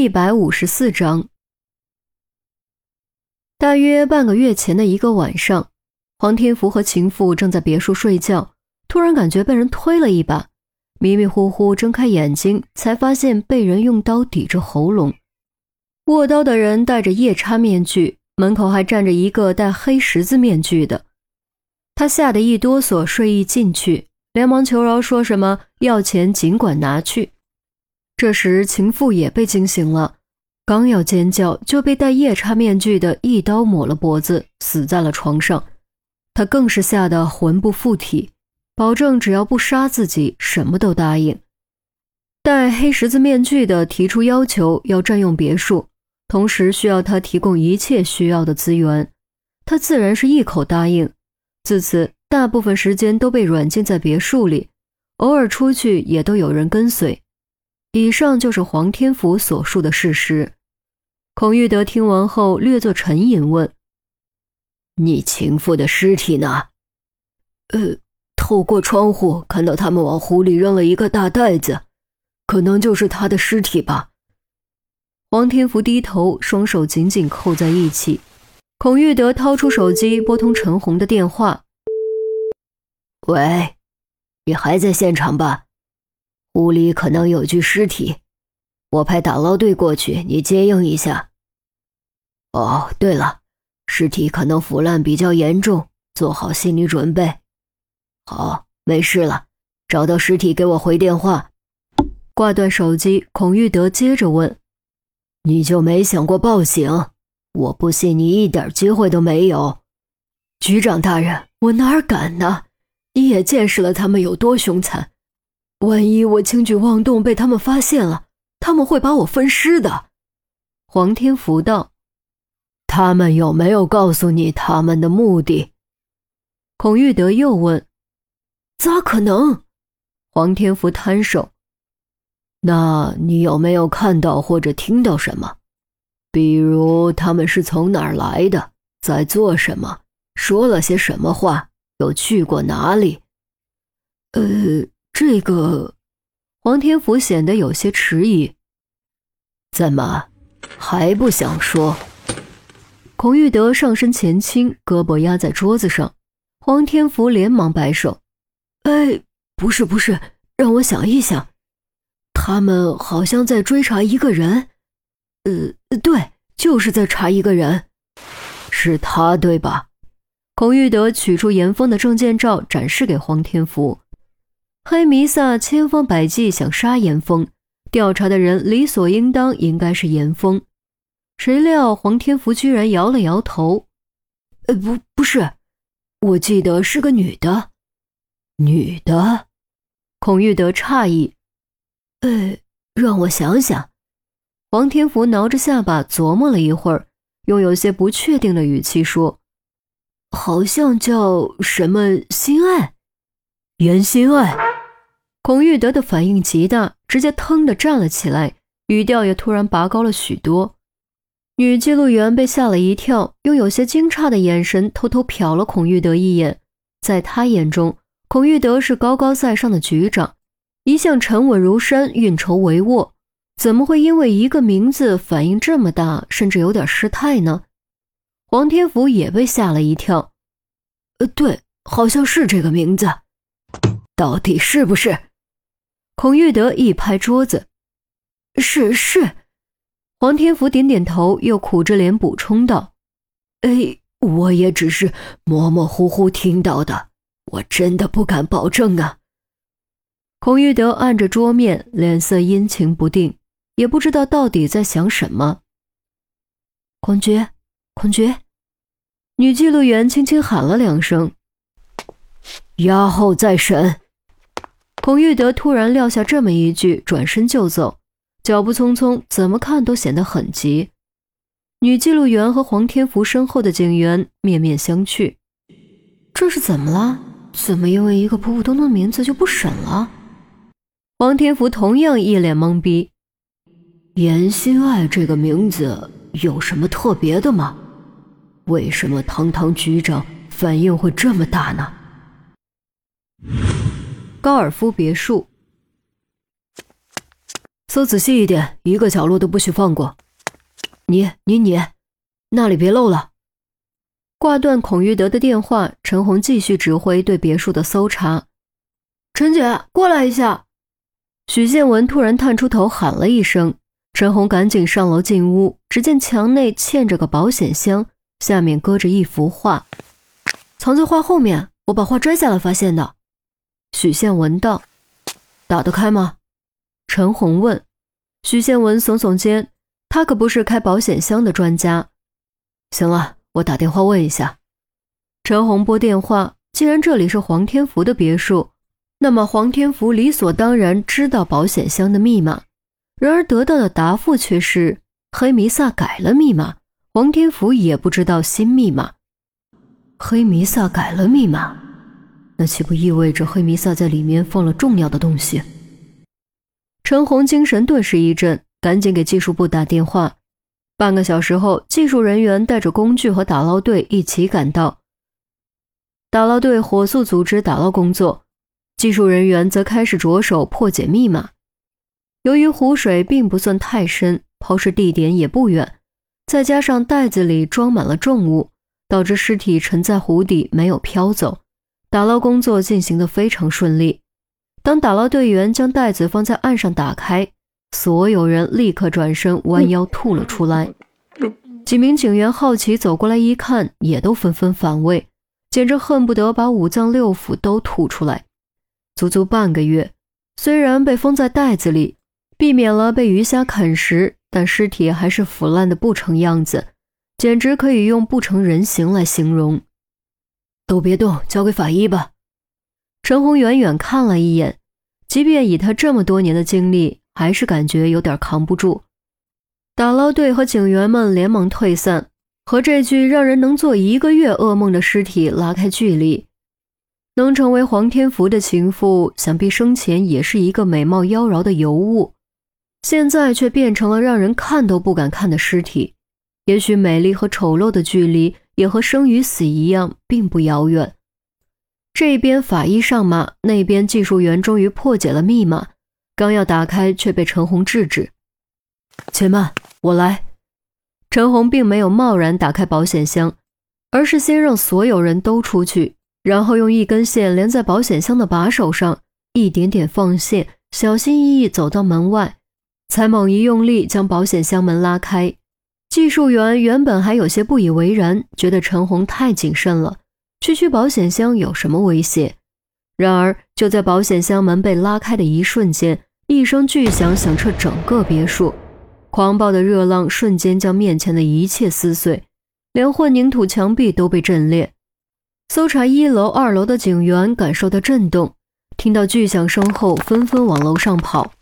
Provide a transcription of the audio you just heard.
一百五十四章。大约半个月前的一个晚上，黄天福和情妇正在别墅睡觉，突然感觉被人推了一把，迷迷糊糊睁开眼睛，才发现被人用刀抵着喉咙。握刀的人戴着夜叉面具，门口还站着一个戴黑十字面具的。他吓得一哆嗦，睡意进去，连忙求饶，说什么要钱尽管拿去。这时，情妇也被惊醒了，刚要尖叫，就被戴夜叉面具的一刀抹了脖子，死在了床上。他更是吓得魂不附体，保证只要不杀自己，什么都答应。戴黑十字面具的提出要求，要占用别墅，同时需要他提供一切需要的资源。他自然是一口答应。自此，大部分时间都被软禁在别墅里，偶尔出去也都有人跟随。以上就是黄天福所述的事实。孔玉德听完后略作沉吟，问：“你情妇的尸体呢？”“呃，透过窗户看到他们往湖里扔了一个大袋子，可能就是他的尸体吧。”黄天福低头，双手紧紧扣在一起。孔玉德掏出手机，拨通陈红的电话：“喂，你还在现场吧？”屋里可能有具尸体，我派打捞队过去，你接应一下。哦，对了，尸体可能腐烂比较严重，做好心理准备。好，没事了，找到尸体给我回电话。挂断手机，孔玉德接着问：“你就没想过报警？我不信你一点机会都没有。”局长大人，我哪儿敢呢？你也见识了他们有多凶残。万一我轻举妄动被他们发现了，他们会把我分尸的。黄天福道：“他们有没有告诉你他们的目的？”孔玉德又问：“咋可能？”黄天福摊手：“那你有没有看到或者听到什么？比如他们是从哪儿来的，在做什么，说了些什么话，又去过哪里？”呃。这个，黄天福显得有些迟疑。怎么还不想说？孔玉德上身前倾，胳膊压在桌子上。黄天福连忙摆手：“哎，不是不是，让我想一想。他们好像在追查一个人。呃，对，就是在查一个人，是他对吧？”孔玉德取出严峰的证件照，展示给黄天福。黑弥撒千方百计想杀严峰，调查的人理所应当应该是严峰，谁料黄天福居然摇了摇头：“呃，不，不是，我记得是个女的。”女的？孔玉德诧异：“呃，让我想想。”黄天福挠着下巴琢磨了一会儿，用有些不确定的语气说：“好像叫什么心爱，袁心爱。”孔玉德的反应极大，直接腾的站了起来，语调也突然拔高了许多。女记录员被吓了一跳，用有些惊诧的眼神偷偷瞟了孔玉德一眼。在他眼中，孔玉德是高高在上的局长，一向沉稳如山，运筹帷幄，怎么会因为一个名字反应这么大，甚至有点失态呢？黄天福也被吓了一跳。呃，对，好像是这个名字，到底是不是？孔玉德一拍桌子：“是是。”黄天福点点头，又苦着脸补充道：“哎，我也只是模模糊糊听到的，我真的不敢保证啊。”孔玉德按着桌面，脸色阴晴不定，也不知道到底在想什么。孔局，孔局，女记录员轻轻喊了两声：“押后再审。”孔玉德突然撂下这么一句，转身就走，脚步匆匆，怎么看都显得很急。女记录员和黄天福身后的警员面面相觑，这是怎么了？怎么因为一个普普通通的名字就不审了？黄天福同样一脸懵逼。严心爱这个名字有什么特别的吗？为什么堂堂局长反应会这么大呢？高尔夫别墅，搜仔细一点，一个角落都不许放过。你你你，那里别漏了。挂断孔玉德的电话，陈红继续指挥对别墅的搜查。陈姐，过来一下。许宪文突然探出头喊了一声，陈红赶紧上楼进屋，只见墙内嵌着个保险箱，下面搁着一幅画，藏在画后面。我把画摘下来发现的。许宪文道：“打得开吗？”陈红问。许宪文耸耸肩，他可不是开保险箱的专家。行了，我打电话问一下。陈红拨电话，既然这里是黄天福的别墅。那么黄天福理所当然知道保险箱的密码，然而得到的答复却是黑弥撒改了密码，黄天福也不知道新密码。黑弥撒改了密码，那岂不意味着黑弥撒在里面放了重要的东西？陈红精神顿时一振，赶紧给技术部打电话。半个小时后，技术人员带着工具和打捞队一起赶到，打捞队火速组织打捞工作。技术人员则开始着手破解密码。由于湖水并不算太深，抛尸地点也不远，再加上袋子里装满了重物，导致尸体沉在湖底没有飘走。打捞工作进行得非常顺利。当打捞队员将袋子放在岸上打开，所有人立刻转身弯腰吐了出来。几名警员好奇走过来一看，也都纷纷反胃，简直恨不得把五脏六腑都吐出来。足足半个月，虽然被封在袋子里，避免了被鱼虾啃食，但尸体还是腐烂的不成样子，简直可以用不成人形来形容。都别动，交给法医吧。陈红远远看了一眼，即便以他这么多年的经历，还是感觉有点扛不住。打捞队和警员们连忙退散，和这具让人能做一个月噩梦的尸体拉开距离。能成为黄天福的情妇，想必生前也是一个美貌妖娆的尤物，现在却变成了让人看都不敢看的尸体。也许美丽和丑陋的距离也和生与死一样，并不遥远。这边法医上马，那边技术员终于破解了密码，刚要打开，却被陈红制止：“且慢，我来。”陈红并没有贸然打开保险箱，而是先让所有人都出去。然后用一根线连在保险箱的把手上，一点点放线，小心翼翼走到门外，才猛一用力将保险箱门拉开。技术员原本还有些不以为然，觉得陈红太谨慎了，区区保险箱有什么威胁？然而就在保险箱门被拉开的一瞬间，一声巨响响彻整个别墅，狂暴的热浪瞬间将面前的一切撕碎，连混凝土墙壁都被震裂。搜查一楼、二楼的警员感受到震动，听到巨响声后，纷纷往楼上跑。